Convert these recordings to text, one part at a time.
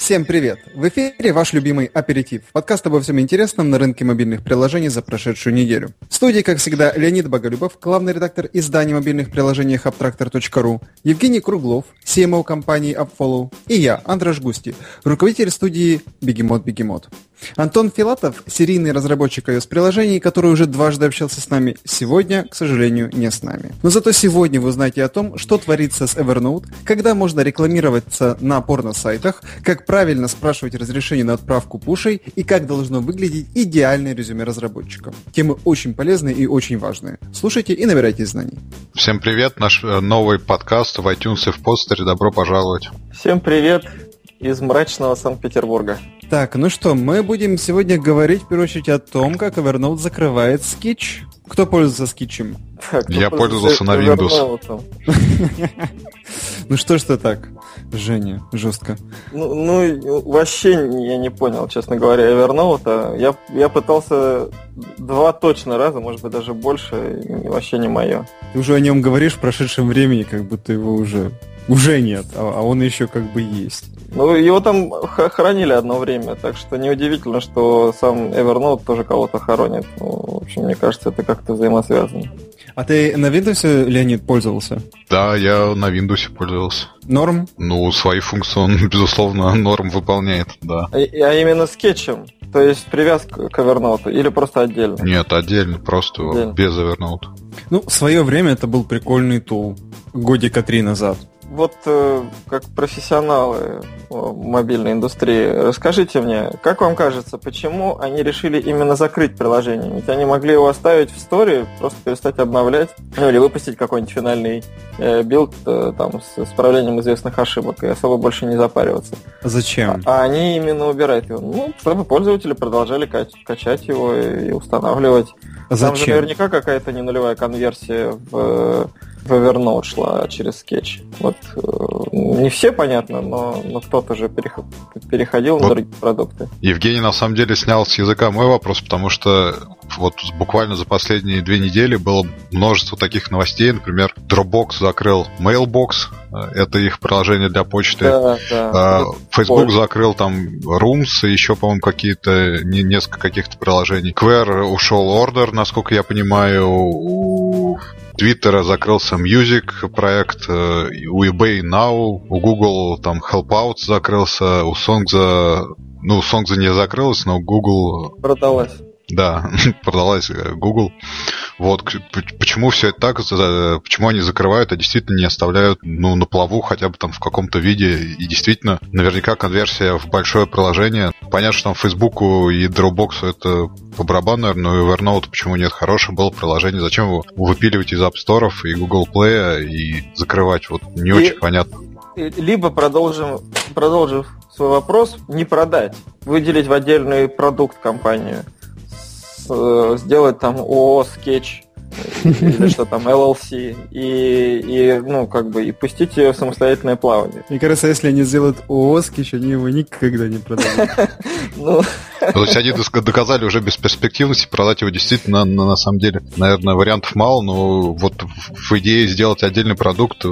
Всем привет! В эфире ваш любимый аперитив. Подкаст обо всем интересном на рынке мобильных приложений за прошедшую неделю. В студии, как всегда, Леонид Боголюбов, главный редактор издания мобильных приложений Hubtractor.ru, Евгений Круглов, CMO компании UpFollow и я, Андраш Густи, руководитель студии Бегемот Бегемот. Антон Филатов, серийный разработчик iOS-приложений, который уже дважды общался с нами, сегодня, к сожалению, не с нами. Но зато сегодня вы узнаете о том, что творится с Evernote, когда можно рекламироваться на порно-сайтах, как правильно спрашивать разрешение на отправку пушей и как должно выглядеть идеальное резюме разработчика. Темы очень полезные и очень важные. Слушайте и набирайте знаний. Всем привет, наш э, новый подкаст в iTunes и в постере. Добро пожаловать. Всем привет из мрачного Санкт-Петербурга. Так, ну что, мы будем сегодня говорить в первую очередь о том, как Evernote закрывает скетч. Кто пользуется скетчем? Я пользовался на Windows. Ну что ж ты так, Женя, жестко. Ну, ну, вообще я не понял, честно говоря, Evernote. Я, я пытался два точно раза, может быть, даже больше, вообще не мое. Ты уже о нем говоришь в прошедшем времени, как будто его уже уже нет, а, а он еще как бы есть. Ну, его там хоронили одно время, так что неудивительно, что сам Evernote тоже кого-то хоронит. Ну, в общем, мне кажется, это как-то взаимосвязано. А ты на Windows, Леонид, пользовался? Да, я на Windows пользовался. Норм? Ну, свои функции он, безусловно, норм выполняет, да. А, а именно Skitch ем? То есть привязка к Evernote или просто отдельно? Нет, отдельно, просто отдельно. без Evernote. Ну, в свое время это был прикольный tool. Годика три назад вот э, как профессионалы мобильной индустрии, расскажите мне, как вам кажется, почему они решили именно закрыть приложение? Ведь они могли его оставить в истории, просто перестать обновлять, ну или выпустить какой-нибудь финальный э, build э, там с исправлением известных ошибок и особо больше не запариваться. Зачем? А, а они именно убирают его, ну, чтобы пользователи продолжали кач- качать его и устанавливать. Зачем? Там же наверняка какая-то не нулевая конверсия в в Evernote шла через скетч. Вот э, не все, понятно, но, но кто-то же переходил вот на другие продукты. Евгений на самом деле снял с языка мой вопрос, потому что вот буквально за последние две недели было множество таких новостей. Например, Dropbox закрыл Mailbox, это их приложение для почты. Да, да. А, Facebook Ой. закрыл там Rooms и еще, по-моему, какие-то несколько каких-то приложений. Square ушел Order, насколько я понимаю. У Твиттера закрылся Music проект, э, у eBay Now, у Google там Helpout закрылся, у Songza, ну, у Songza не закрылась, но Google... Продалась. Да, продалась э, Google. Вот, почему все это так, почему они закрывают, а действительно не оставляют, ну, на плаву хотя бы там в каком-то виде, и действительно, наверняка конверсия в большое приложение. Понятно, что там Facebook и Dropbox это по барабану, наверное, но Evernote почему нет, хорошее было приложение, зачем его выпиливать из App Store и Google Play и закрывать, вот не и, очень понятно. Либо продолжим, продолжив свой вопрос, не продать, выделить в отдельный продукт компанию – Э, сделать там ООО Skitch или что там, LLC, и, и, ну, как бы, и пустить ее в самостоятельное плавание. Мне кажется, если они сделают ООО Skitch, они его никогда не продадут. Ну, то есть они доказали уже бесперспективности, продать его действительно, на, на самом деле, наверное, вариантов мало, но вот в идее сделать отдельный продукт,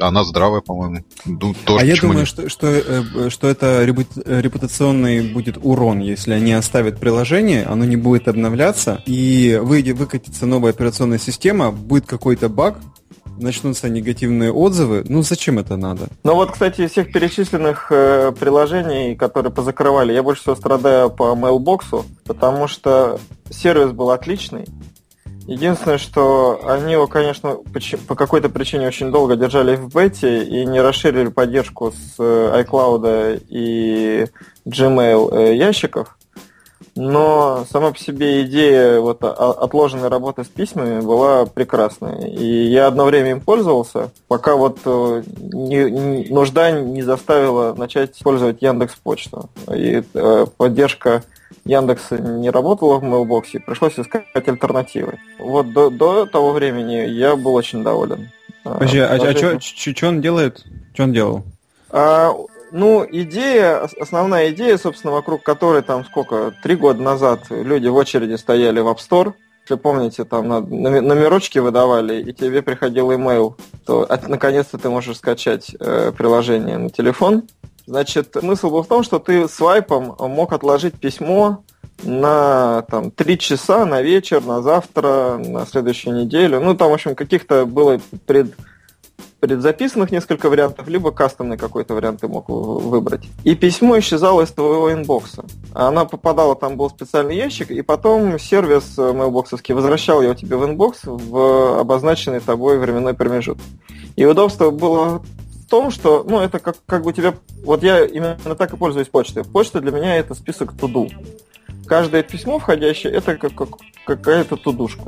она здравая, по-моему. Ну, тоже а я думаю, что, что, э, что это репутационный будет урон, если они оставят приложение, оно не будет обновляться, и выйдет, выкатится новая операционная система, будет какой-то баг, начнутся негативные отзывы, ну зачем это надо? Ну вот, кстати, из всех перечисленных э, приложений, которые позакрывали, я больше всего страдаю по Mailbox, потому что сервис был отличный. Единственное, что они его, конечно, по какой-то причине очень долго держали в бете и не расширили поддержку с э, iCloud и Gmail э, ящиков но сама по себе идея вот отложенной работы с письмами была прекрасная. И я одно время им пользовался, пока вот э, не, не, нужда не заставила начать использовать Яндекс Почту. И э, поддержка Яндекса не работала в Mailbox, пришлось искать альтернативы. Вот до, до того времени я был очень доволен. Подожди, а, а что он делает? Что он делал? А, ну, идея, основная идея, собственно, вокруг которой там сколько, три года назад люди в очереди стояли в App Store, если помните, там номерочки выдавали, и тебе приходил имейл, то наконец-то ты можешь скачать э, приложение на телефон. Значит, смысл был в том, что ты свайпом мог отложить письмо на там, 3 часа на вечер, на завтра, на следующую неделю. Ну, там, в общем, каких-то было пред, предзаписанных несколько вариантов, либо кастомный какой-то вариант ты мог выбрать. И письмо исчезало из твоего inbox а. Она попадала, там был специальный ящик, и потом сервис Mailbox овский возвращал его тебе в inbox в обозначенный тобой временной промежуток. И удобство было в том, что, ну, это как, как бы тебе... Вот я именно так и пользуюсь почтой. Почта для меня это список туду. Каждое письмо входящее, это как, как какая-то тудушка.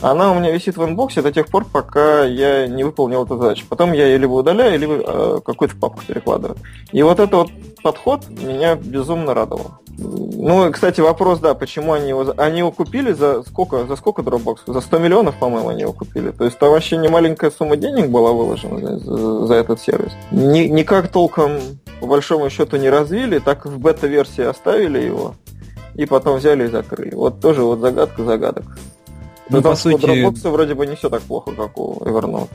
Она у меня висит в инбоксе до тех пор, пока я не выполнил эту задачу. Потом я ее либо удаляю, либо э, какую-то папку перекладываю. И вот этот вот подход меня безумно радовал. Ну, кстати, вопрос, да, почему они его... Они его купили за сколько, за сколько Dropbox? За 100 миллионов, по-моему, они его купили. То есть там вообще не маленькая сумма денег была выложена за, за этот сервис. Ни, никак толком, по большому счету, не развили, так в бета-версии оставили его и потом взяли и закрыли. Вот тоже вот загадка загадок. Ну, по сути... Dropbox вроде бы не все так плохо, как у Evernote.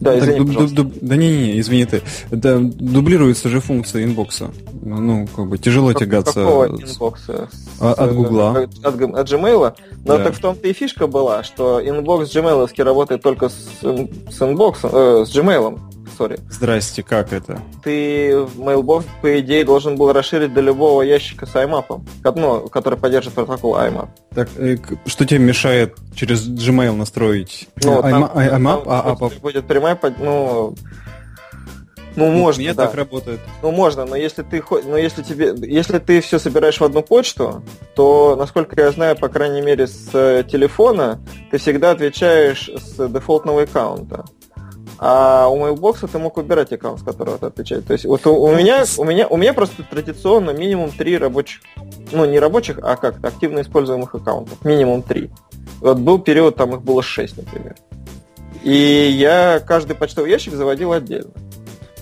Да, извини, так, дуб, дуб, да не, не, извини ты. Да, дублируется же функция Inbox а. Ну, как бы тяжело как, тягаться. Какого Inbox а? С, от Гугла. От, от, от Gmail. Но да. так в том-то и фишка была, что Inbox Gmail работает только с, с Inbox ом, э, с Gmail сори. Здрасте, как это? Ты Mailbox, по идее, должен был расширить до любого ящика с IMAP, ну, который поддерживает протокол IMAP. Так, э, что тебе мешает через Gmail настроить ну, IMAP, IMAP а, а, будет прямая, ну, ну, можно, Мне да. так работает. Ну, можно, но если ты, но если тебе, если ты все собираешь в одну почту, то, насколько я знаю, по крайней мере, с э, телефона, ты всегда отвечаешь с дефолтного аккаунта. А у Mailbox ты мог выбирать аккаунт, с которого ты отвечаешь. То есть вот у, у меня, у меня, у меня просто традиционно минимум три рабочих, ну не рабочих, а как активно используемых аккаунтов. Минимум три. Вот был период, там их было шесть, например. И я каждый почтовый ящик заводил отдельно.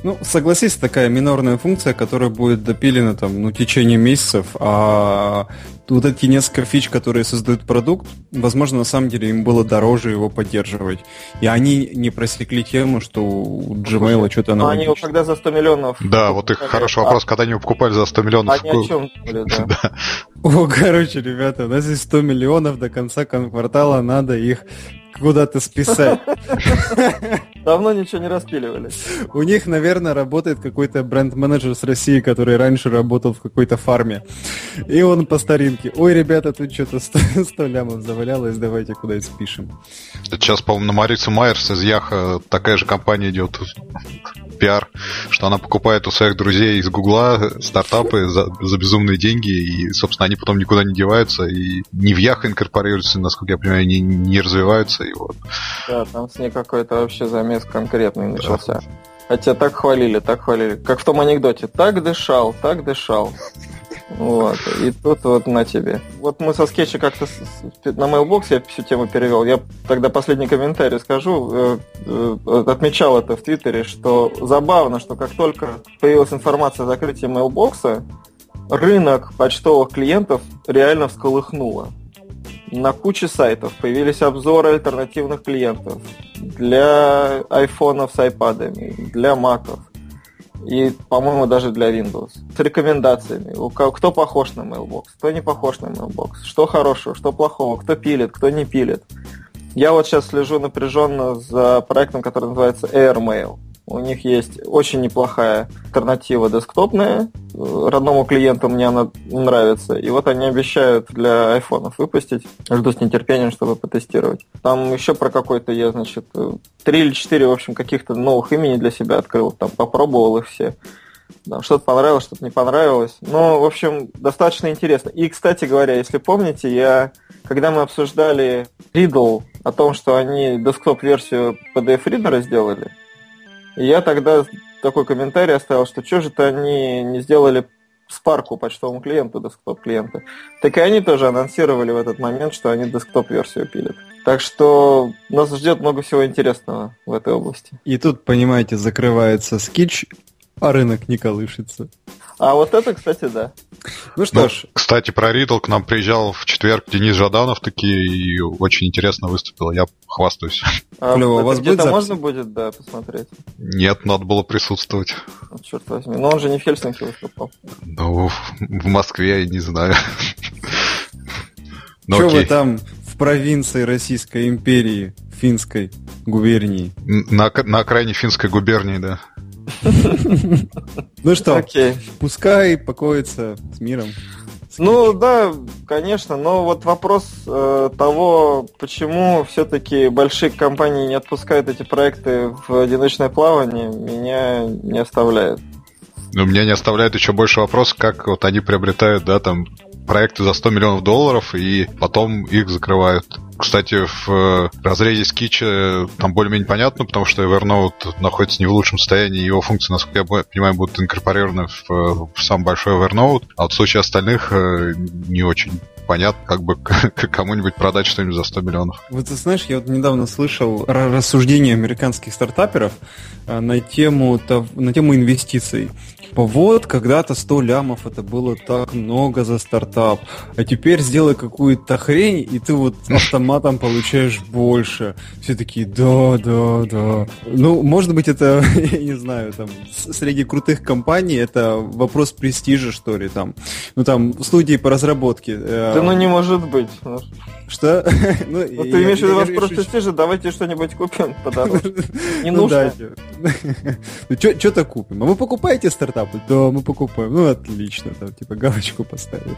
Ну, согласись, такая минорная функция, которая будет допилена там, ну, в течение месяцев, а вот эти несколько фич, которые создают продукт, возможно, на самом деле им было дороже его поддерживать. И они не просекли тему, что у Gmail что-то Но они его когда за 100 миллионов... Да, вот их хороший вопрос, когда они его покупали за 100 миллионов. Они о чем думали, да. О, короче, ребята, у нас здесь 100 миллионов, до конца квартала надо их куда-то списать. Давно ничего не распиливали. У них, наверное, работает какой-то бренд-менеджер с России, который раньше работал в какой-то фарме. И он по старинке. Ой, ребята, тут что-то 100, 100 лямов завалялось, давайте куда-то спишем. Сейчас, по-моему, на Марицу Майерс из Яха такая же компания идет пиар, что она покупает у своих друзей из Гугла стартапы за, за безумные деньги, и, собственно, они потом никуда не деваются, и не в Яха инкорпорируются, насколько я понимаю, не, не развиваются. И вот. Да, там с ней какой-то вообще замес конкретный начался. Да. Хотя так хвалили, так хвалили. Как в том анекдоте. Так дышал, так дышал. Вот. И тут вот на тебе. Вот мы со скетча как-то на Mailbox я всю тему перевел. Я тогда последний комментарий скажу. Э, э, отмечал это в Твиттере, что забавно, что как только появилась информация о закрытии Mailbox, рынок почтовых клиентов реально всколыхнуло. На куче сайтов появились обзоры альтернативных клиентов для айфонов с айпадами, для маков и, по-моему, даже для Windows. С рекомендациями. Кто похож на Mailbox, кто не похож на Mailbox, что хорошего, что плохого, кто пилит, кто не пилит. Я вот сейчас слежу напряженно за проектом, который называется AirMail. У них есть очень неплохая альтернатива десктопная. Родному клиенту мне она нравится. И вот они обещают для айфонов выпустить. Жду с нетерпением, чтобы потестировать. Там еще про какой-то я, значит, три или четыре, в общем, каких-то новых имени для себя открыл. Там попробовал их все. Что-то понравилось, что-то не понравилось. Но, в общем, достаточно интересно. И, кстати говоря, если помните, я, когда мы обсуждали Riddle о том, что они десктоп-версию PDF-ридера сделали, и я тогда такой комментарий оставил, что что же-то они не сделали спарку почтовому клиенту, десктоп-клиента. Так и они тоже анонсировали в этот момент, что они десктоп-версию пилят. Так что нас ждет много всего интересного в этой области. И тут, понимаете, закрывается скетч А рынок не колышется. А вот это, кстати, да. Ну что ну, ж. Кстати, про Ридл к нам приезжал в четверг Денис Жаданов таки и очень интересно выступил. Я хвастаюсь. А, Клево, у вас где-то можно будет, да, посмотреть? Нет, надо было присутствовать. Ну, черт возьми. Но он же не в Хельсинки выступал. Ну, в Москве, я не знаю. Ну, Что вы там в провинции Российской империи, финской губернии? На, на окраине финской губернии, да. Ну что, пускай покоится с миром. Ну да, конечно, но вот вопрос э, того, почему все-таки большие компании не отпускают эти проекты в одиночное плавание, меня не оставляет. Ну, меня не оставляет еще больше вопрос, как вот они приобретают, да, там, проекты за 100 миллионов долларов и потом их закрывают. Кстати, в э, разрезе скича там более-менее понятно, потому что Evernote находится не в лучшем состоянии, его функции, насколько я понимаю, будут инкорпорированы в, э, в сам большой Evernote, а в случае остальных э, не очень понятно, как бы кому-нибудь продать что-нибудь за 100 миллионов. Вот ты знаешь, я вот недавно слышал рассуждения американских стартаперов на тему, на тему инвестиций. Типа вот, когда-то 100 лямов это было так много за стартап, а теперь сделай какую-то хрень, и ты вот автоматом получаешь больше. Все такие, да, да, да. Ну, может быть, это, я не знаю, там, среди крутых компаний это вопрос престижа, что ли, там. Ну, там, студии по разработке. Э, да ну не может быть. Что? ну, ну ты имеешь в виду вопрос престижа, давайте что-нибудь купим подороже. Не ну нужно. Ну, что-то купим. А вы покупаете стартап? стартапы? Да, мы покупаем. Ну, отлично, там, типа, галочку поставили.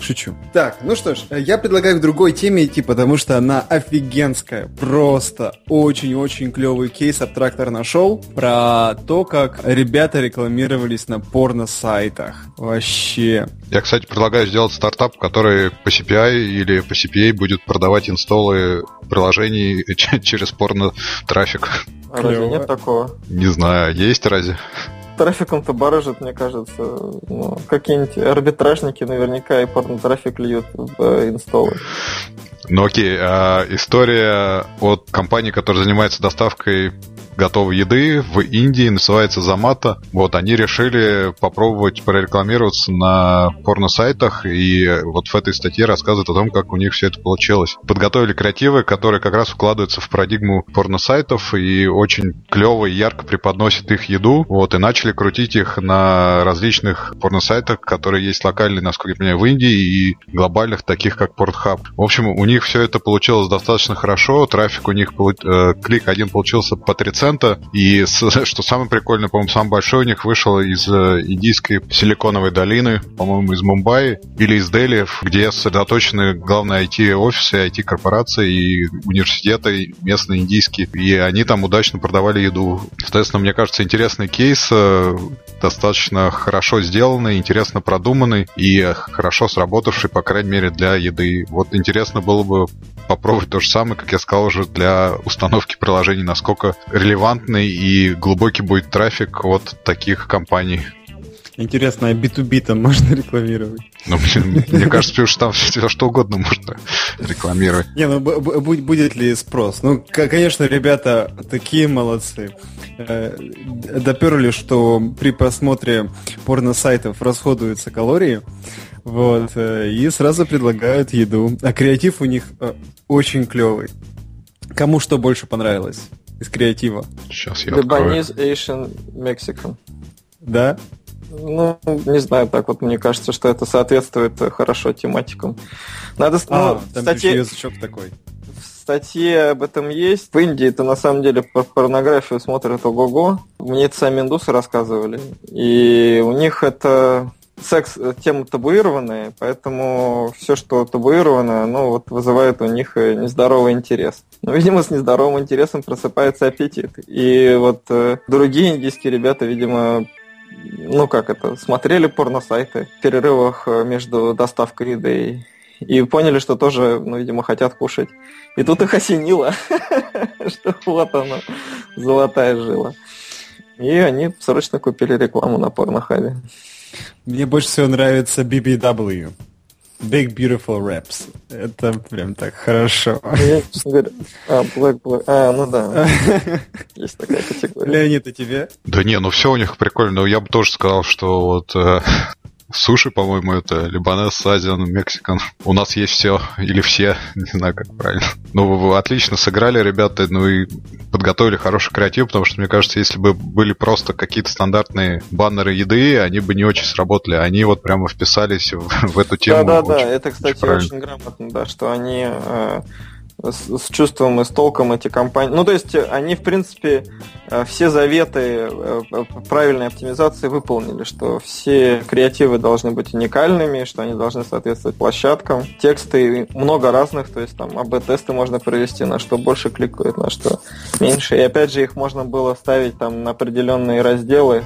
Шучу. Так, ну что ж, я предлагаю к другой теме идти, потому что она офигенская. Просто очень-очень клевый кейс Абтрактор нашел про то, как ребята рекламировались на порно-сайтах. Вообще. Я, кстати, предлагаю сделать стартап, который по CPI или по CPA будет продавать инсталлы приложений через порно-трафик. А разве нет такого? Не знаю, есть разве? трафиком-то барыжит, мне кажется. Ну, какие-нибудь арбитражники наверняка и порно-трафик льют в э, инсталлы. Ну окей, а история от компании, которая занимается доставкой готовой еды в Индии, называется Замата. Вот, они решили попробовать прорекламироваться на порно-сайтах, и вот в этой статье рассказывают о том, как у них все это получилось. Подготовили креативы, которые как раз вкладываются в парадигму порно-сайтов и очень клево и ярко преподносят их еду, вот, и начали крутить их на различных порно-сайтах, которые есть локальные, насколько я понимаю, в Индии и глобальных, таких как Pornhub. В общем, у них все это получилось достаточно хорошо, трафик у них, э, клик один получился по 3 цента. И что самое прикольное, по-моему, самый большой у них вышел из э, индийской силиконовой долины, по-моему, из Мумбаи или из Дели, где сосредоточены главные IT-офисы, IT-корпорации и университеты местные индийские. И они там удачно продавали еду. Соответственно, мне кажется, интересный кейс, э, достаточно хорошо сделанный, интересно продуманный и хорошо сработавший, по крайней мере, для еды. Вот интересно было бы попробовать то же самое, как я сказал уже, для установки приложений, насколько релевантный и глубокий будет трафик от таких компаний. Интересно, а B2B там можно рекламировать? Ну, блин, мне кажется, что там все что угодно можно рекламировать. Не, ну будет ли спрос? Ну, конечно, ребята такие молодцы. Э, доперли, что при просмотре порно-сайтов расходуются калории. Вот, э, и сразу предлагают еду. А креатив у них э, очень клевый. Кому что больше понравилось из креатива? Сейчас я Lebanese, Asian, Mexican. Да? Ну, не знаю, так вот мне кажется, что это соответствует хорошо тематикам. Надо, а, ну, там статье... еще язычок такой. В статье об этом есть. В Индии это на самом деле по порнографию смотрят ого-го. Мне это сами индусы рассказывали. И у них это секс э, тема табуированная, поэтому все, что табуировано, ну вот вызывает у них э, нездоровый интерес. Но, видимо, с нездоровым интересом просыпается аппетит. И вот э, другие индийские ребята, видимо, ну как это, смотрели порно-сайты в перерывах э, между доставкой еды и поняли, что тоже, ну, видимо, хотят кушать. И тут их осенило, что вот оно, золотая жила. И они срочно купили рекламу на порнохабе. Мне больше всего нравится BBW. Big Beautiful Raps. Это прям так хорошо. Я, честно говоря... А, Black Black... А, ну да. Есть такая категория. Леонид, а тебе? Да не, ну все у них прикольно. Но я бы тоже сказал, что вот э, Суши, по-моему, это Либанес, Азиан, Мексикан. У нас есть все, или все, не знаю, как правильно. Ну, вы отлично сыграли, ребята, ну и подготовили хороший креатив, потому что, мне кажется, если бы были просто какие-то стандартные баннеры еды, они бы не очень сработали. Они вот прямо вписались в, в эту тему. Да-да-да, это, кстати, очень, очень грамотно, да, что они э, с, с чувством и с толком эти компании. Ну, то есть они, в принципе, э, все заветы э, правильной оптимизации выполнили, что все креативы должны быть уникальными, что они должны соответствовать площадкам. Тексты много разных, то есть там АБ-тесты можно провести, на что больше кликают, на что меньше. И опять же, их можно было ставить там на определенные разделы,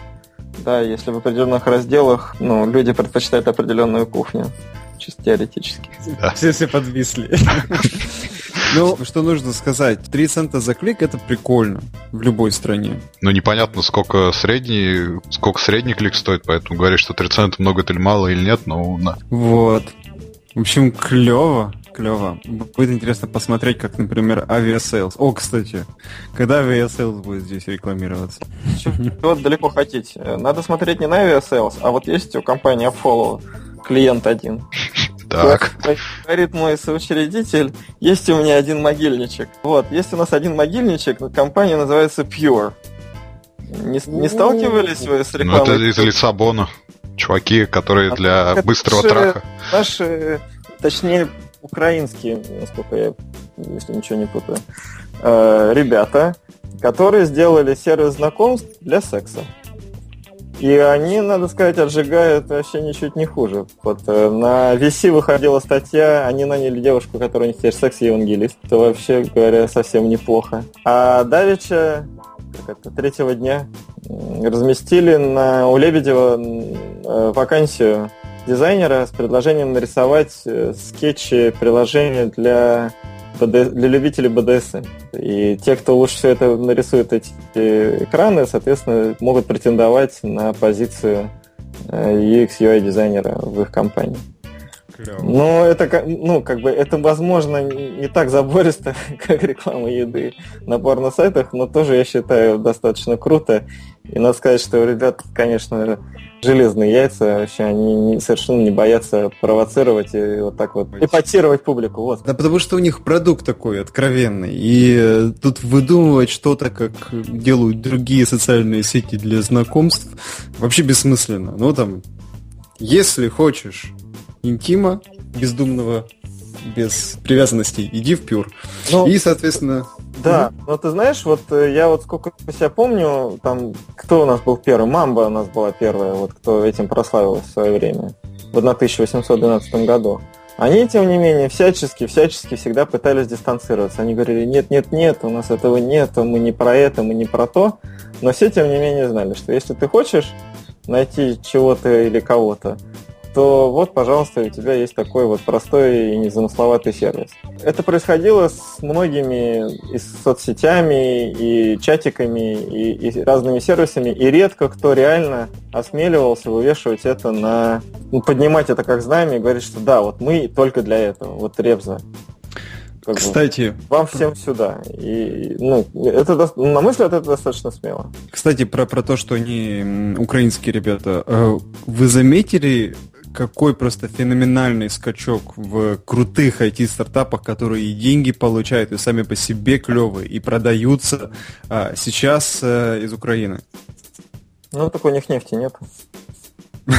да, если в определенных разделах ну, люди предпочитают определенную кухню чисто теоретически. Да. Все все подвисли. Ну, что нужно сказать? 3 цента за клик это прикольно в любой стране. Ну, непонятно, сколько средний, сколько средний клик стоит, поэтому говоришь, что 3 цента много это или мало или нет, но на. Вот. В общем, клево, клево. Будет интересно посмотреть, как, например, Aviasales. О, кстати, когда Aviasales будет здесь рекламироваться? Вот далеко хотите. Надо смотреть не на Aviasales, а вот есть у компании Apollo клиент один. Так. Говорит мой соучредитель, есть у меня один могильничек. Вот, есть у нас один могильничек, компания называется Pure. Не, не сталкивались вы с рекламой? Ну, это из Лиссабона. Чуваки, которые а, для быстрого наши, траха. Наши, точнее, украинские, насколько я, если ничего не путаю, э, ребята, которые сделали сервис знакомств для секса. И они, надо сказать, отжигают вообще ничуть не хуже. Вот э, на VC выходила статья, они наняли девушку, которая не теперь секс-евангелист. Это вообще, говоря, совсем неплохо. А Давича, как это, третьего дня разместили на, у Лебедева э, вакансию дизайнера с предложением нарисовать э, скетчи приложения для для любителей БДСМ. И те, кто лучше все это нарисует эти экраны, соответственно, могут претендовать на позицию э, UX UI дизайнера в их компании. Клево. Ну, это, ну, как бы, это, возможно, не так забористо, как реклама еды на порно-сайтах, но тоже, я считаю, достаточно круто. И надо сказать, что ребят, конечно, железные яйца, вообще они не, совершенно не боятся провоцировать и вот так вот эпатировать публику. Вот. Да потому что у них продукт такой откровенный. И э, тут выдумывать что-то, как делают другие социальные сети для знакомств, вообще бессмысленно. Ну там, если хочешь интима бездумного, без привязанностей, иди в пюр. Ну, и, соответственно... Да, mm-hmm. но ты знаешь, вот э, я вот сколько себя помню, там, кто у нас был первый? Мамба у нас была первая, вот кто этим прославилась в свое время. На 1812 году. Они, тем не менее, всячески, всячески всегда пытались дистанцироваться. Они говорили, нет, нет, нет, у нас этого нет, мы не про это, мы не про то. Но все, тем не менее, знали, что если ты хочешь найти чего-то или кого-то, то вот, пожалуйста, у тебя есть такой вот простой и незамысловатый сервис. Это происходило с многими и с соцсетями, и чатиками, и, и разными сервисами, и редко кто реально осмеливался вывешивать это на... Ну, поднимать это как знамя и говорить, что да, вот мы только для этого, вот Ребза. Как Кстати, бы, вам всем сюда. И, ну, это, на мой взгляд, это достаточно смело. Кстати, про, про то, что они украинские ребята. Э, вы заметили, какой просто феноменальный скачок в крутых IT-стартапах, которые и деньги получают, и сами по себе клевые, и продаются а, сейчас а, из Украины. Ну, так у них нефти нет.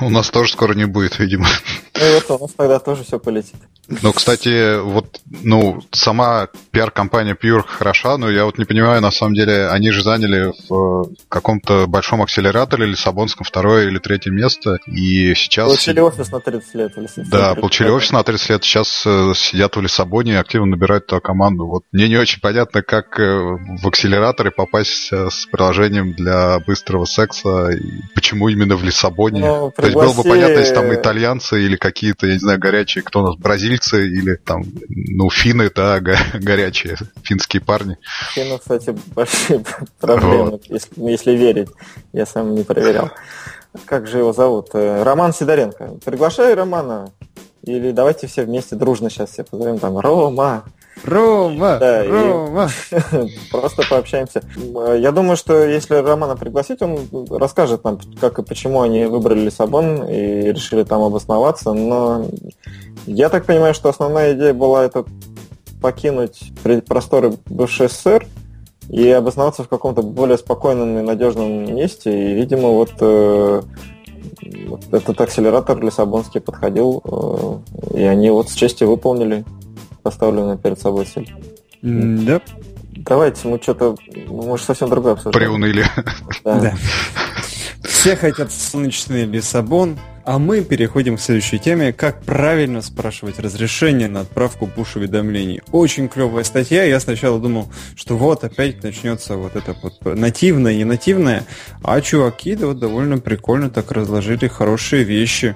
У нас тоже скоро не будет, видимо. Ну, вот у нас тогда тоже все полетит. Ну, кстати, вот, ну, сама пиар-компания Pure хороша, но я вот не понимаю, на самом деле, они же заняли в каком-то большом акселераторе Лиссабонском второе или третье место, и сейчас... Получили офис на 30 лет. Да, получили офис на 30 лет, сейчас э, сидят в Лиссабоне и активно набирают туда команду. Вот мне не очень понятно, как э, в акселераторе попасть э, с приложением для быстрого секса, и почему именно в Лиссабоне. Ну, пригласи... То есть было бы понятно, если там итальянцы или какие-то, я не знаю, горячие, кто у нас, бразильцы, бразильцы или там, ну, финны, да, горячие, финские парни. Финны, кстати, большие проблемы, вот. если, если верить. Я сам не проверял. Как же его зовут? Э, Роман Сидоренко. Приглашай Романа Или давайте все вместе дружно сейчас все позовем там Рома, Рома! Да, Рома! Просто пообщаемся. Я думаю, что если Романа пригласить, он расскажет нам, как и почему они выбрали Лиссабон и решили там обосноваться. Но я так понимаю, что основная идея была это покинуть просторы бывшей СССР и обосноваться в каком-то более спокойном и надежном месте. И, видимо, вот э, этот акселератор Лиссабонский подходил, э, и они вот с честью выполнили поставленную перед собой цель. Да. Давайте мы что-то, может, совсем другое обсуждаем. Приуныли. Да. да. Все хотят солнечный Лиссабон, а мы переходим к следующей теме, как правильно спрашивать разрешение на отправку пуш-уведомлений. Очень клевая статья, я сначала думал, что вот опять начнется вот это вот нативное и нативное, а чуваки да вот довольно прикольно так разложили хорошие вещи.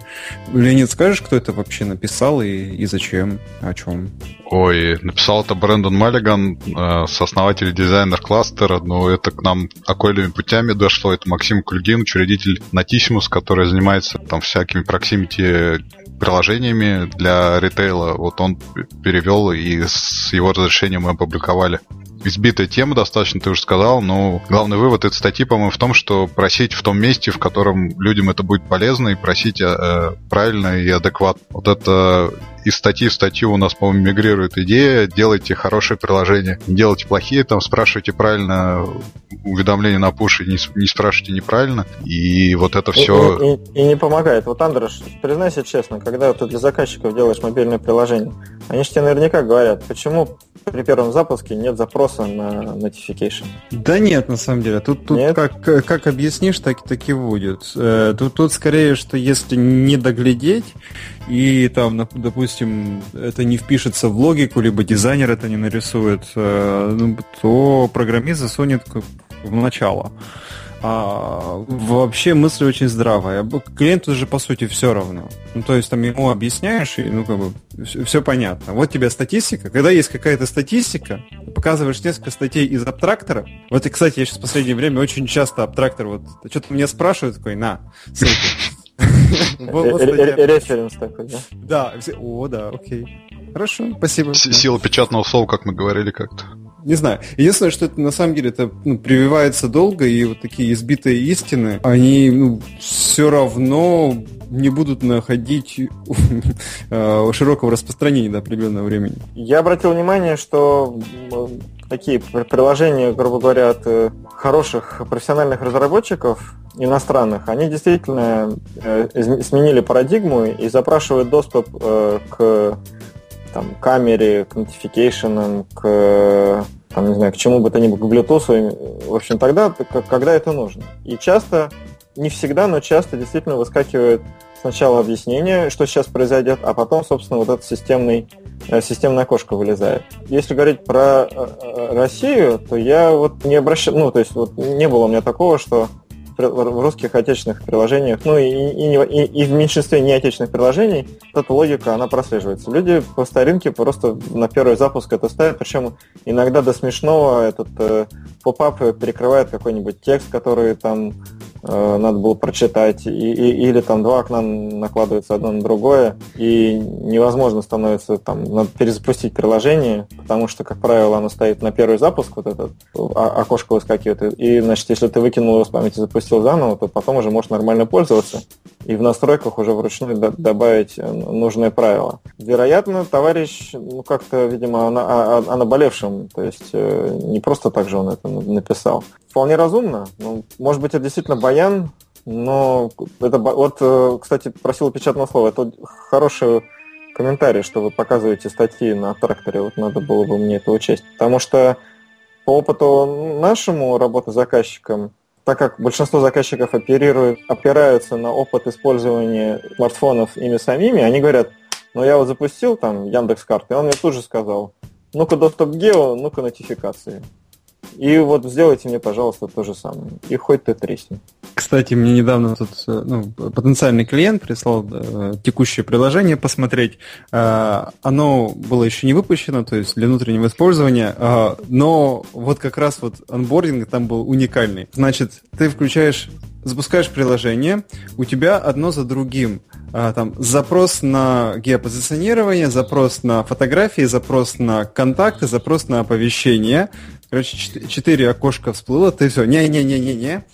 Леонид, скажешь, кто это вообще написал и, и зачем, о чем? Ой, написал это Брэндон Маллиган, э, сооснователь дизайнер кластера, но это к нам окольными путями дошло. Это Максим Кульгин, учредитель Натисимус, который занимается там всякими проксимити приложениями для ритейла. Вот он перевел, и с его разрешением мы опубликовали избитая тема достаточно, ты уже сказал, но главный вывод этой статьи, по-моему, в том, что просить в том месте, в котором людям это будет полезно, и просить э, правильно и адекватно. Вот это из статьи в статью у нас, по-моему, мигрирует идея, делайте хорошие приложения, не делайте плохие, там спрашивайте правильно уведомления на пуш, не, не спрашивайте неправильно, и вот это все... И, и, и не помогает. Вот, Андреш, признайся честно, когда ты для заказчиков делаешь мобильное приложение, они же тебе наверняка говорят, почему при первом запуске нет запроса на notification. Да нет, на самом деле. Тут, тут как, как объяснишь, так, так и будет. Э, тут, тут скорее, что если не доглядеть, и там, допустим, это не впишется в логику, либо дизайнер это не нарисует, э, ну, то программист засунет в начало. А, вообще мысль очень здравая. Клиенту же по сути все равно. Ну, то есть там ему объясняешь, и ну как бы все, все понятно. Вот тебе статистика. Когда есть какая-то статистика, показываешь несколько статей из абтрактора. Вот и, кстати, я сейчас в последнее время очень часто абтрактор вот что-то меня спрашивают, такой, на, ссылку. Референс такой, да? Да, о, да, окей. Хорошо, спасибо. Сила печатного слова, как мы говорили как-то. Не знаю. Единственное, что это на самом деле это ну, прививается долго, и вот такие избитые истины, они ну, все равно не будут находить э, широкого распространения до определенного времени. Я обратил внимание, что такие приложения, грубо говоря, от э, хороших профессиональных разработчиков иностранных, они действительно э, сменили парадигму и запрашивают доступ к там, камере, к notification, к там, не знаю, к чему бы то ни было, к Bluetooth, в общем, тогда, когда это нужно. И часто, не всегда, но часто действительно выскакивает сначала объяснение, что сейчас произойдет, а потом, собственно, вот этот системный, э, системное окошко вылезает. Если говорить про э, э, Россию, то я вот не обращал, ну, то есть вот не было у меня такого, что в русских отечественных приложениях, ну и, и, и, и в меньшинстве не отечественных приложений, эта логика, она прослеживается. Люди по старинке просто на первый запуск это ставят, причем иногда до смешного этот э, поп-ап перекрывает какой-нибудь текст, который там надо было прочитать, и, и, или там два окна накладываются одно на другое, и невозможно становится там, надо перезапустить приложение, потому что, как правило, оно стоит на первый запуск, вот это а, окошко выскакивает, и, значит, если ты выкинул его с памяти, запустил заново, то потом уже можно нормально пользоваться и в настройках уже вручную добавить э, нужные правила. Вероятно, товарищ ну, как-то, видимо, о, о, о наболевшем, то есть э, не просто так же он это написал. Вполне разумно. Ну, может быть, это действительно баян, но это вот, э, кстати, просил печатного слова. Это хороший комментарий, что вы показываете статьи на тракторе. Вот надо было бы мне это учесть. Потому что по опыту нашему работы заказчиком так как большинство заказчиков оперируют, опираются на опыт использования смартфонов ими самими, они говорят, ну я вот запустил там Яндекс карты, он мне тут же сказал, ну-ка доступ гео, ну-ка нотификации. И вот сделайте мне, пожалуйста, то же самое. И хоть ты тресни. Кстати, мне недавно тут э, ну, потенциальный клиент прислал э, текущее приложение посмотреть. Э, оно было еще не выпущено, то есть для внутреннего использования, э, но вот как раз вот анбординг там был уникальный. Значит, ты включаешь запускаешь приложение, у тебя одно за другим а, там запрос на геопозиционирование, запрос на фотографии, запрос на контакты, запрос на оповещение. Короче, четыре окошка всплыло, ты все, не-не-не-не-не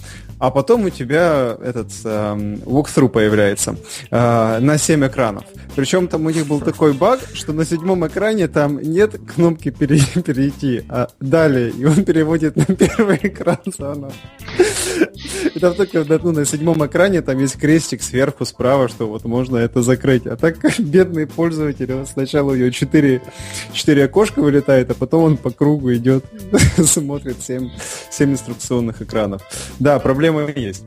а потом у тебя этот э, walkthrough появляется э, на 7 экранов. Причем там у них был такой баг, что на седьмом экране там нет кнопки перейти, а далее, и он переводит на первый экран заново. И там только ну, на седьмом экране там есть крестик сверху справа, что вот можно это закрыть. А так бедный пользователь, сначала у него 4, 4 окошка вылетает, а потом он по кругу идет, смотрит 7, 7 инструкционных экранов. Да, проблемы есть.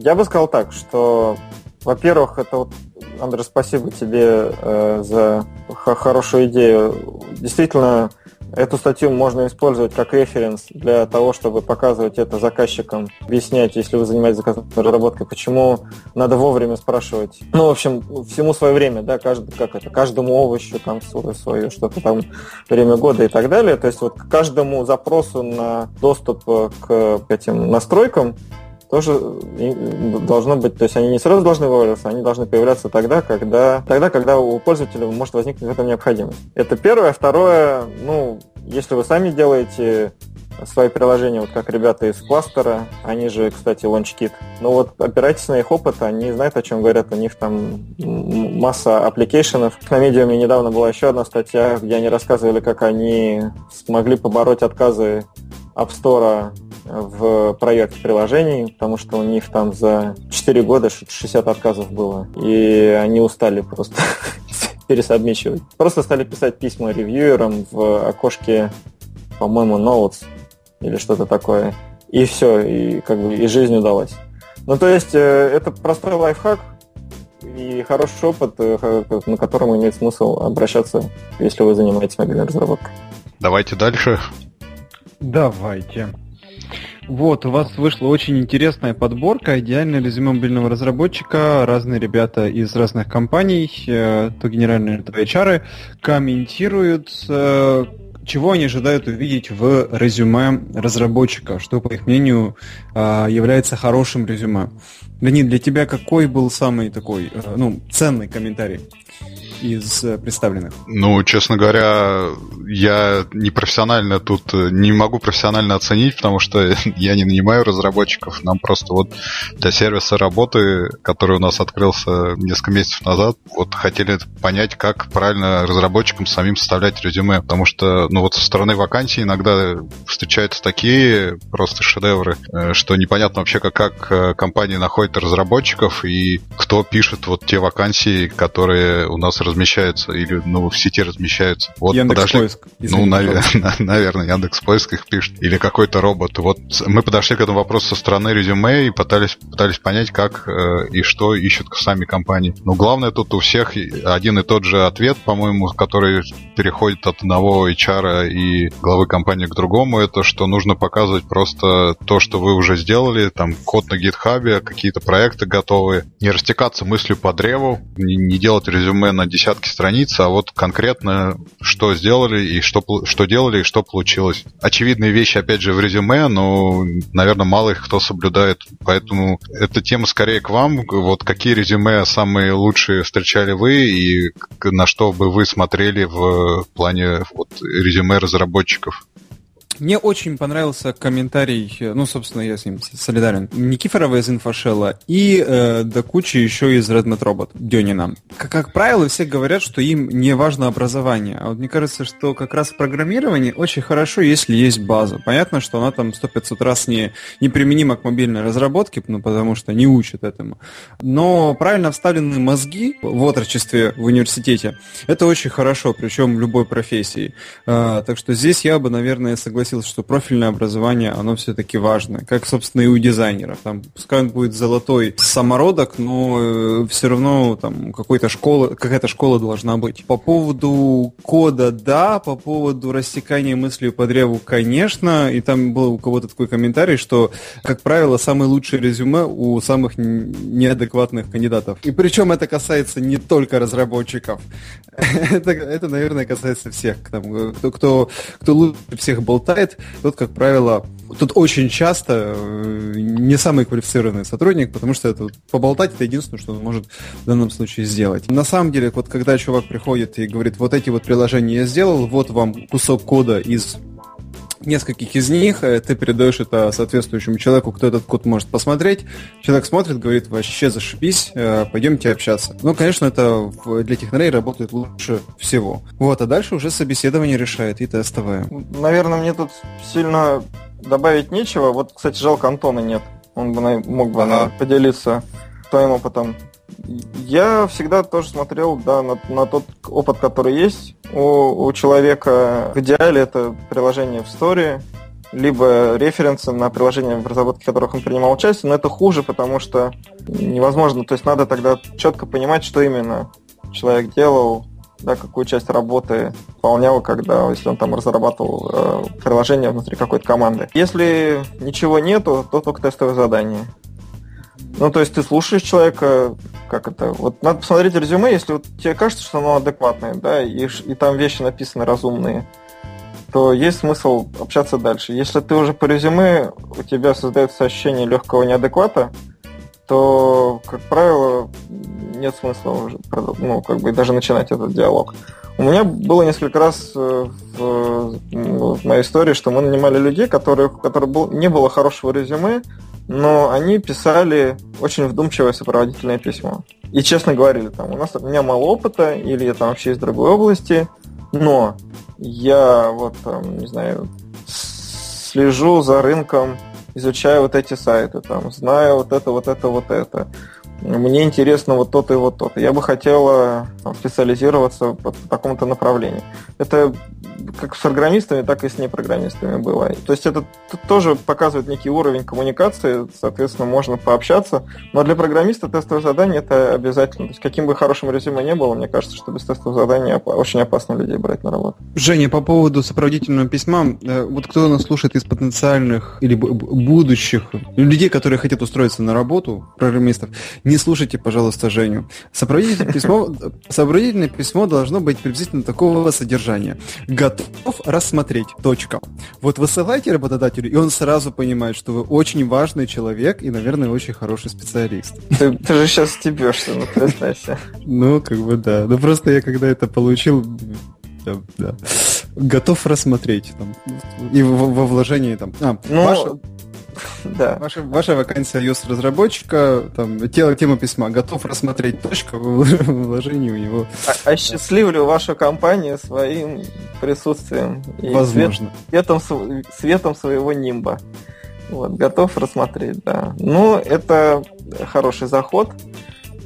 Я бы сказал так, что, во-первых, это вот Андрей, спасибо тебе э, за хорошую идею. Действительно, Эту статью можно использовать как референс для того, чтобы показывать это заказчикам, объяснять, если вы занимаетесь заказной разработкой, почему надо вовремя спрашивать. Ну, в общем, всему свое время, да, каждый, как это, каждому овощу там свое, свое что-то там, время года и так далее. То есть вот каждому запросу на доступ к этим настройкам тоже должно быть, то есть они не сразу должны вываливаться, они должны появляться тогда, когда, тогда, когда у пользователя может возникнуть в этом необходимость. Это первое. Второе, ну, если вы сами делаете свои приложения, вот как ребята из кластера, они же, кстати, LaunchKit. Ну вот опирайтесь на их опыт, они знают, о чем говорят, у них там масса application ов. На Medium е недавно была еще одна статья, где они рассказывали, как они смогли побороть отказы App Store в проекте приложений, потому что у них там за 4 года 60 отказов было. И они устали просто пересобмечивать. Просто стали писать письма ревьюерам в окошке, по-моему, Notes или что-то такое. И все, и как бы и жизнь удалась. Ну, то есть, э, это простой лайфхак и хороший опыт, э, на котором имеет смысл обращаться, если вы занимаетесь мобильной разработкой. Давайте дальше. Давайте. Вот, у вас вышла очень интересная подборка, идеальное резюме мобильного разработчика. Разные ребята из разных компаний, э, то генеральные, то HR, комментируют, э, чего они ожидают увидеть в резюме разработчика, что, по их мнению, э, является хорошим резюме. Леонид, для тебя какой был самый такой, ну, ценный комментарий? Из э, представленных? Ну, честно говоря, я не профессионально тут э, не могу профессионально оценить, потому что я не нанимаю разработчиков. Нам просто вот для сервиса работы, который у нас открылся несколько месяцев назад, вот хотели понять, как правильно разработчикам самим составлять резюме. Потому что, ну вот со стороны вакансий иногда встречаются такие просто шедевры, э, что непонятно вообще, как, как компания находит разработчиков и кто пишет вот те вакансии, которые у нас размещаются или ну, в сети размещаются. Вот Яндекс подошли, Поиск. Ну, нав... наверное, Яндекс Поиск их пишет. Или какой-то робот. Вот мы подошли к этому вопросу со стороны резюме и пытались, пытались понять, как э, и что ищут сами компании. Но главное тут у всех один и тот же ответ, по-моему, который переходит от одного HR и главы компании к другому, это что нужно показывать просто то, что вы уже сделали, там код на гитхабе, какие-то проекты готовые, не растекаться мыслью по древу, не, не делать резюме на десятки страниц, а вот конкретно что сделали и что, что делали и что получилось. Очевидные вещи, опять же, в резюме, но, наверное, мало их кто соблюдает. Поэтому эта тема скорее к вам. Вот какие резюме самые лучшие встречали вы и на что бы вы смотрели в плане вот, резюме разработчиков? Мне очень понравился комментарий, ну, собственно, я с ним солидарен, Никифорова из Инфошелла и э, до кучи еще из Redmet Robot, Дёнина. Как, как правило, все говорят, что им не важно образование. А вот мне кажется, что как раз в программировании очень хорошо, если есть база. Понятно, что она там 100-500 раз не, не применима к мобильной разработке, ну, потому что не учат этому. Но правильно вставленные мозги в отрочестве в университете, это очень хорошо, причем в любой профессии. А, так что здесь я бы, наверное, согласился согласился, что профильное образование, оно все-таки важно. Как, собственно, и у дизайнеров. Там, пускай он будет золотой самородок, но э, все равно там какой-то школа, какая-то школа должна быть. По поводу кода, да, по поводу рассекания мыслью по древу, конечно. И там был у кого-то такой комментарий, что, как правило, самые лучшие резюме у самых неадекватных кандидатов. И причем это касается не только разработчиков. это, это, наверное, касается всех, там, кто, кто, кто лучше всех болтает, тут, как правило, тут очень часто э, не самый квалифицированный сотрудник, потому что это поболтать это единственное, что он может в данном случае сделать. На самом деле, вот когда чувак приходит и говорит, вот эти вот приложения я сделал, вот вам кусок кода из нескольких из них, э, ты передаешь это соответствующему человеку, кто этот код может посмотреть. Человек смотрит, говорит, вообще зашибись, э, пойдемте общаться. Ну, конечно, это для технарей работает лучше всего. Вот, а дальше уже собеседование решает и тестовое. Наверное, мне тут сильно добавить нечего. Вот, кстати, жалко Антона нет. Он бы мог бы ага. поделиться своим опытом. Я всегда тоже смотрел да, на, на тот опыт, который есть у, у человека. В идеале это приложение в Story, либо референсы на приложения, в разработке которых он принимал участие, но это хуже, потому что невозможно, то есть надо тогда четко понимать, что именно человек делал, да, какую часть работы выполнял, когда, если он там разрабатывал э, приложение внутри какой-то команды. Если ничего нету, то только тестовое задание. Ну, то есть ты слушаешь человека, как это, вот надо посмотреть резюме, если вот тебе кажется, что оно адекватное, да, и, и там вещи написаны разумные, то есть смысл общаться дальше. Если ты уже по резюме, у тебя создается ощущение легкого неадеквата, то, как правило, нет смысла уже, ну, как бы даже начинать этот диалог. У меня было несколько раз э, в, в моей истории, что мы нанимали людей, которых, у которых был, не было хорошего резюме, но они писали очень вдумчивое сопроводительное письмо. И честно говорили, там, у нас у меня мало опыта, или я там вообще из другой области, но я вот, там, не знаю, слежу за рынком, изучаю вот эти сайты, там, знаю вот это, вот это, вот это. Мне интересно вот то-то и вот то-то. Я бы хотела специализироваться по такому-то направлению. Это как с программистами, так и с непрограммистами было. То есть это тоже показывает некий уровень коммуникации, соответственно, можно пообщаться. Но для программиста тестовое задание это обязательно. То есть каким бы хорошим резюме не было, мне кажется, что без тестового задания очень опасно людей брать на работу. Женя, по поводу сопроводительного письма, э, вот кто нас слушает из потенциальных или будущих людей, которые хотят устроиться на работу, программистов, не слушайте, пожалуйста, Женю. Сопроводительное письмо, сопроводительное письмо должно быть приблизительно такого содержания готов рассмотреть. Точка. Вот высылайте работодателю, и он сразу понимает, что вы очень важный человек и, наверное, очень хороший специалист. Ты, ты же сейчас стебешься, ну признайся. Ну, как бы да. Ну просто я когда это получил, да, да. готов рассмотреть там, и во вложении там. А, ну, ваше, да. Ваша, ваша вакансия iOS разработчика, там, тело, тема письма, готов рассмотреть точка в вложении у него. А, осчастливлю вашу компанию своим присутствием. И Возможно. Свет, светом, светом своего нимба. Вот, готов рассмотреть, да. Ну, это хороший заход.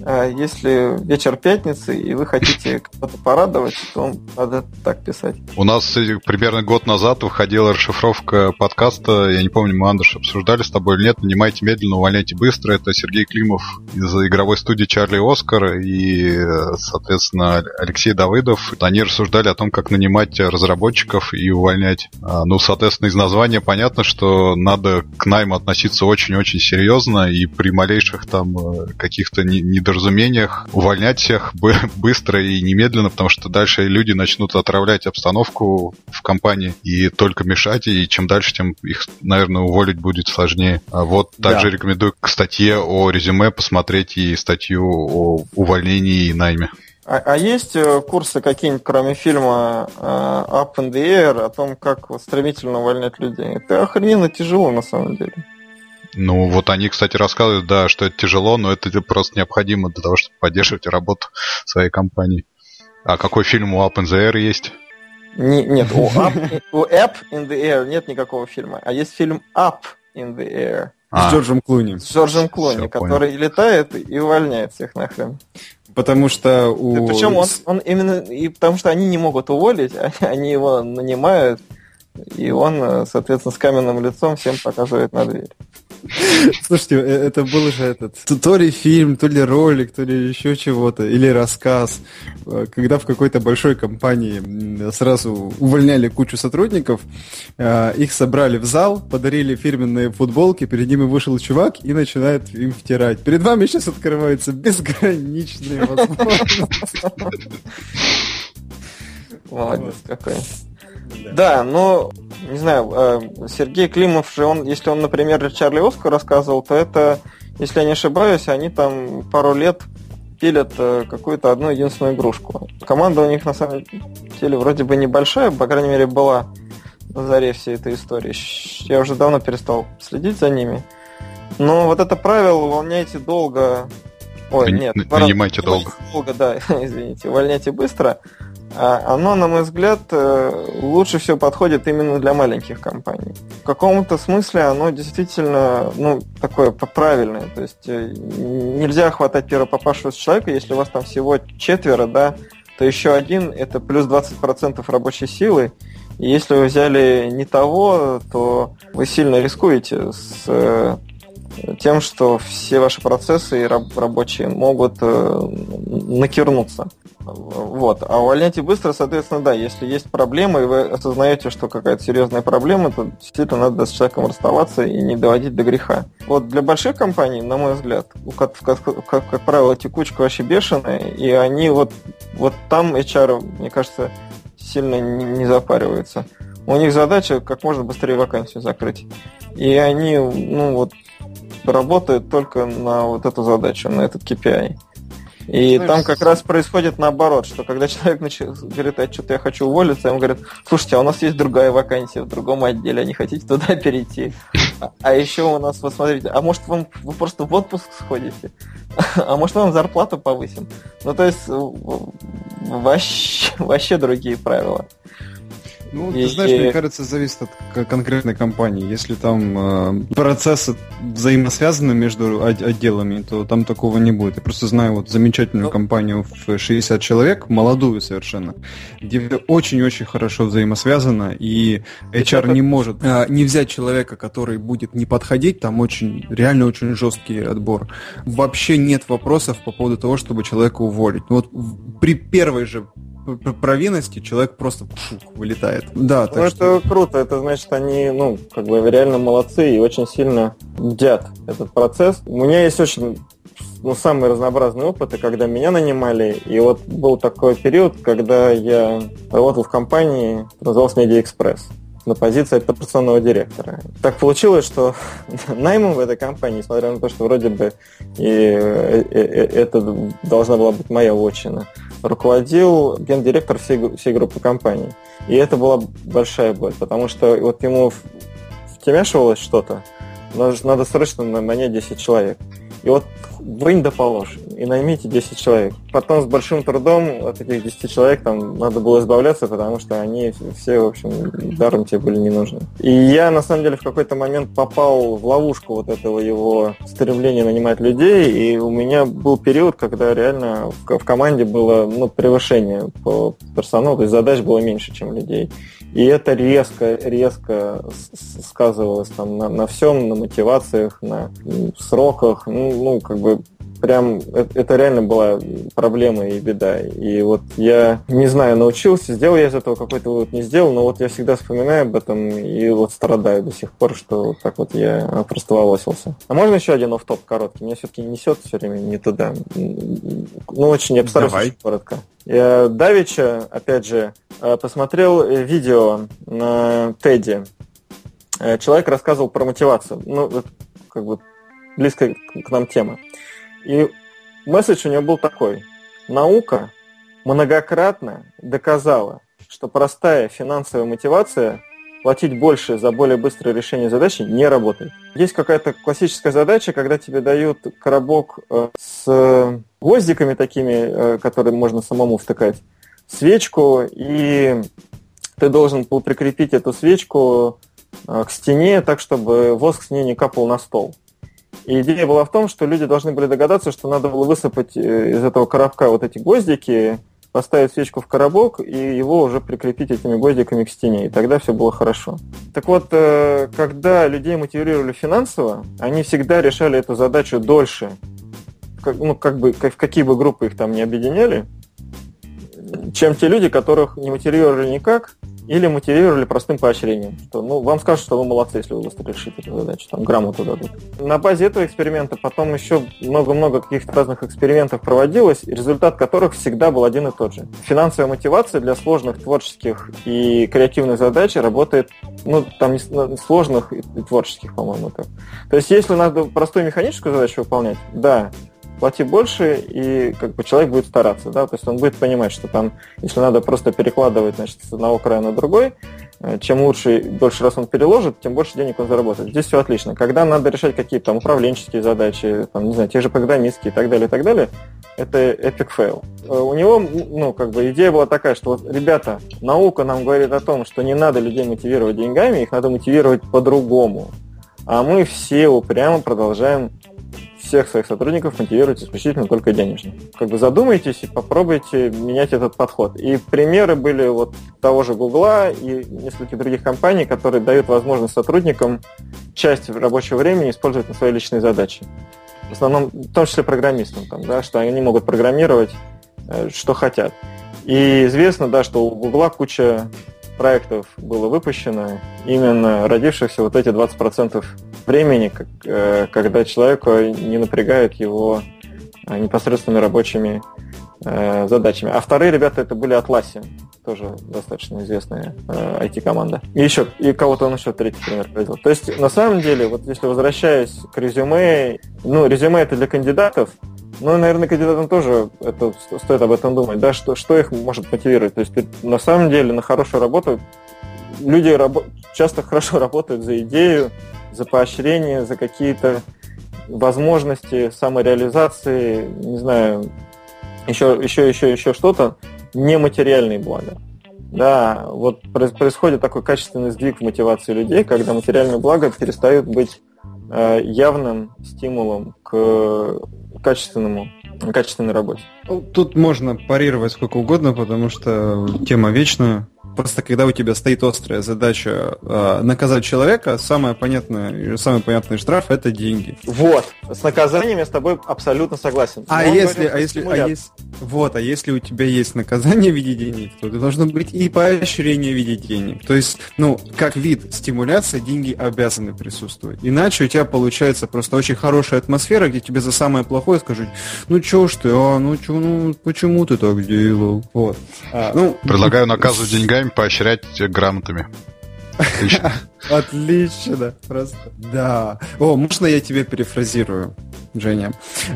А если вечер пятницы, и вы хотите кого-то порадовать, то надо так писать. У нас примерно год назад выходила расшифровка подкаста, я не помню, мы, Андерш, обсуждали с тобой или нет, нанимайте медленно, увольняйте быстро. Это Сергей Климов из игровой студии Чарли Оскар и, соответственно, Алексей Давыдов. Они рассуждали о том, как нанимать разработчиков и увольнять. А, ну, соответственно, из названия понятно, что надо к найму относиться очень-очень серьезно, и при малейших там э, каких-то недостатках недоразумениях увольнять всех быстро и немедленно, потому что дальше люди начнут отравлять обстановку в компании и только мешать, и чем дальше, тем их, наверное, уволить будет сложнее. А вот также да. рекомендую к статье о резюме посмотреть и статью о увольнении и найме. А, а есть э, курсы какие-нибудь, кроме фильма э, Up in the Air, о том, как стремительно увольнять людей? Это охрененно тяжело на самом деле. Ну, вот они, кстати, рассказывают, да, что это тяжело, но это просто необходимо для того, чтобы поддерживать работу своей компании. А какой фильм у Up in the Air есть? Не, нет, у Up, у Up in the Air нет никакого фильма, а есть фильм Up in the Air. А, с Джорджем Клуни. С Джорджем Клуни, который понял. летает и увольняет всех нахрен. Потому что у... Причем он, он именно... И потому что они не могут уволить, они его нанимают, и он, соответственно, с каменным лицом всем показывает на дверь. Слушайте, э, это был же этот, то ли фильм, то ли ролик, то ли еще чего-то, или рассказ, э, когда в какой-то большой компании сразу увольняли кучу сотрудников, э, их собрали в зал, подарили фирменные футболки, перед ними вышел чувак и начинает им втирать. Перед вами сейчас открываются безграничные возможности. Молодец какой. Да, но, не знаю, э, Сергей Климов же, он, если он, например, Чарли Оскар рассказывал, то это, если я не ошибаюсь, они там пару лет пилят э, какую-то одну единственную игрушку. Команда у них на самом деле вроде бы небольшая, по крайней мере, была на заре всей этой истории. Я уже давно перестал следить за ними. Но вот это правило увольняйте долго. Ой, нет. Нанимайте долго. Долго, да, извините. Увольняйте быстро. А оно, на мой взгляд, э, лучше всего подходит именно для маленьких компаний. В каком-то смысле оно действительно ну, такое правильное. То есть э, нельзя хватать первопопавшегося человека, если у вас там всего четверо, да, то еще один это плюс 20% рабочей силы. И если вы взяли не того, то вы сильно рискуете с э, тем, что все ваши процессы рабочие могут накернуться. Вот. А увольняйте быстро, соответственно, да, если есть проблемы, и вы осознаете, что какая-то серьезная проблема, то действительно надо с человеком расставаться и не доводить до греха. Вот для больших компаний, на мой взгляд, как, как, как, как правило, текучка вообще бешеная, и они вот, вот там HR, мне кажется, сильно не, не запариваются. У них задача как можно быстрее вакансию закрыть. И они, ну вот, работают только на вот эту задачу, на этот KPI. И Знаешь, там как раз происходит наоборот, что когда человек начинает, говорит, а что-то я хочу уволиться, ему говорят, слушайте, а у нас есть другая вакансия в другом отделе, а не хотите туда перейти? А, а еще у нас, вот смотрите, а может вам, вы просто в отпуск сходите? А может вам зарплату повысим? Ну, то есть вообще, вообще другие правила. Ну, и, ты знаешь, и... мне кажется, зависит от конкретной компании. Если там э, процессы взаимосвязаны между отделами, то там такого не будет. Я просто знаю вот замечательную ну... компанию в 60 человек, молодую совершенно, где очень-очень хорошо взаимосвязано, и HR это... не может э, не взять человека, который будет не подходить, там очень, реально очень жесткий отбор. Вообще нет вопросов по поводу того, чтобы человека уволить. Вот при первой же провинности человек просто пшук, вылетает. Да, ну, это что... круто, это значит, они, ну, как бы реально молодцы и очень сильно бдят этот процесс. У меня есть очень ну, самые разнообразные опыты, когда меня нанимали. И вот был такой период, когда я работал в компании, называлась Media Express на позиции операционного директора. Так получилось, что наймом в этой компании, несмотря на то, что вроде бы и э, э, э, это должна была быть моя отчина, руководил гендиректор всей, всей группы компаний. И это была большая боль, потому что вот ему втемяшивалось что-то, надо срочно нанять 10 человек. И вот вынь да положь, и наймите 10 человек. Потом с большим трудом от этих 10 человек там надо было избавляться, потому что они все, в общем, даром тебе были не нужны. И я, на самом деле, в какой-то момент попал в ловушку вот этого его стремления нанимать людей, и у меня был период, когда реально в, команде было ну, превышение по персоналу, то есть задач было меньше, чем людей. И это резко, резко сказывалось там на, на всем, на мотивациях, на сроках. Ну, ну, как бы прям это, это реально была проблема и беда. И вот я не знаю, научился, сделал я из этого какой-то вывод, не сделал, но вот я всегда вспоминаю об этом и вот страдаю до сих пор, что вот так вот я просто волосился. А можно еще один оф-топ короткий? Меня все-таки несет все время не туда. Ну, очень, я постараюсь очень коротко. Я Давича, опять же, э, посмотрел видео на Теди. Э, человек рассказывал про мотивацию. Ну, как бы близкая к нам тема. И месседж у него был такой. Наука многократно доказала, что простая финансовая мотивация платить больше за более быстрое решение задачи не работает. Есть какая-то классическая задача, когда тебе дают коробок э, с гвоздиками такими, э, которые можно самому втыкать, свечку, и ты должен был прикрепить эту свечку э, к стене так, чтобы воск с ней не капал на стол. И идея была в том, что люди должны были догадаться, что надо было высыпать из этого коробка вот эти гвоздики, поставить свечку в коробок и его уже прикрепить этими гвоздиками к стене, и тогда все было хорошо. Так вот, э, когда людей мотивировали финансово, они всегда решали эту задачу дольше, как, ну, как бы, как, в какие бы группы их там не объединяли, чем те люди, которых не мотивировали никак, или мотивировали простым поощрением. Что, ну, вам скажут, что вы молодцы, если вы быстро решите эту задачу, там грамоту дадут. На базе этого эксперимента потом еще много-много каких-то разных экспериментов проводилось, результат которых всегда был один и тот же. Финансовая мотивация для сложных творческих и креативных задач работает, ну, там сложных и творческих, по-моему, так. То есть, если надо простую механическую задачу выполнять, да, плати больше, и как бы человек будет стараться, да, то есть он будет понимать, что там, если надо просто перекладывать, значит, с одного края на другой, э, чем лучше и дольше раз он переложит, тем больше денег он заработает. Здесь все отлично. Когда надо решать какие-то там управленческие задачи, там, не знаю, те же программистские и так далее, и так далее, это epic fail. Э, у него, ну, как бы идея была такая, что вот, ребята, наука нам говорит о том, что не надо людей мотивировать деньгами, их надо мотивировать по-другому. А мы все упрямо продолжаем всех своих сотрудников мотивировать исключительно только денежно. Как бы задумайтесь и попробуйте менять этот подход. И примеры были вот того же Гугла и нескольких других компаний, которые дают возможность сотрудникам часть рабочего времени использовать на свои личные задачи. В основном, в том числе программистам, там, да, что они могут программировать, э, что хотят. И известно, да, что у Гугла куча проектов было выпущено, именно родившихся вот эти 20% времени, э, когда человека не напрягают его э, непосредственными рабочими э, задачами. А вторые ребята это были Atlassian, тоже достаточно известная IT-команда. И еще, и кого-то он еще третий пример приводил. То есть, на самом деле, вот если возвращаясь к резюме, ну, резюме это для кандидатов, ну, наверное, кандидатам тоже это, стоит об этом думать, да, что, что их может мотивировать. То есть, на самом деле, на хорошую работу люди рабо- часто хорошо работают за идею, за поощрение, за какие-то возможности самореализации, не знаю, еще, еще, еще, еще что-то, нематериальные блага. Да, вот происходит такой качественный сдвиг в мотивации людей, когда материальные блага перестают быть э, явным стимулом к качественному, качественной работе. Ну, тут можно парировать сколько угодно, потому что тема вечная. Просто когда у тебя стоит острая задача э, наказать человека, самое понятное, самый понятный штраф это деньги. Вот. С наказанием я с тобой абсолютно согласен. А Но если, а если, а если, вот, а если у тебя есть наказание в виде денег, то должно быть и поощрение в виде денег. То есть, ну, как вид стимуляции, деньги обязаны присутствовать. Иначе у тебя получается просто очень хорошая атмосфера, где тебе за самое плохое скажут, ну чё ж ты, а, ну чё, ну почему ты так делал? Вот. А, ну, Предлагаю наказывать деньгами деньгами поощрять грамотами. Отлично. Отлично, просто. Да. О, можно я тебе перефразирую, Женя?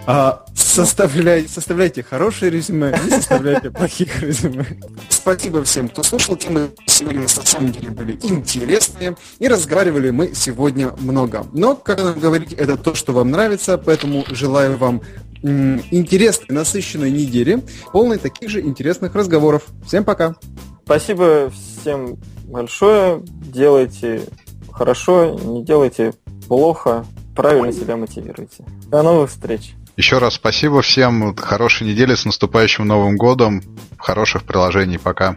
А, составляй, составляйте хорошие резюме, не составляйте плохих резюме. Спасибо всем, кто слушал. Темы сегодня на самом деле были интересные. И разговаривали мы сегодня много. Но, как нам говорить, это то, что вам нравится, поэтому желаю вам интересной, насыщенной недели, полной таких же интересных разговоров. Всем пока! Спасибо всем большое. Делайте хорошо, не делайте плохо. Правильно себя мотивируйте. До новых встреч. Еще раз спасибо всем. Хорошей недели с наступающим Новым годом. Хороших приложений. Пока.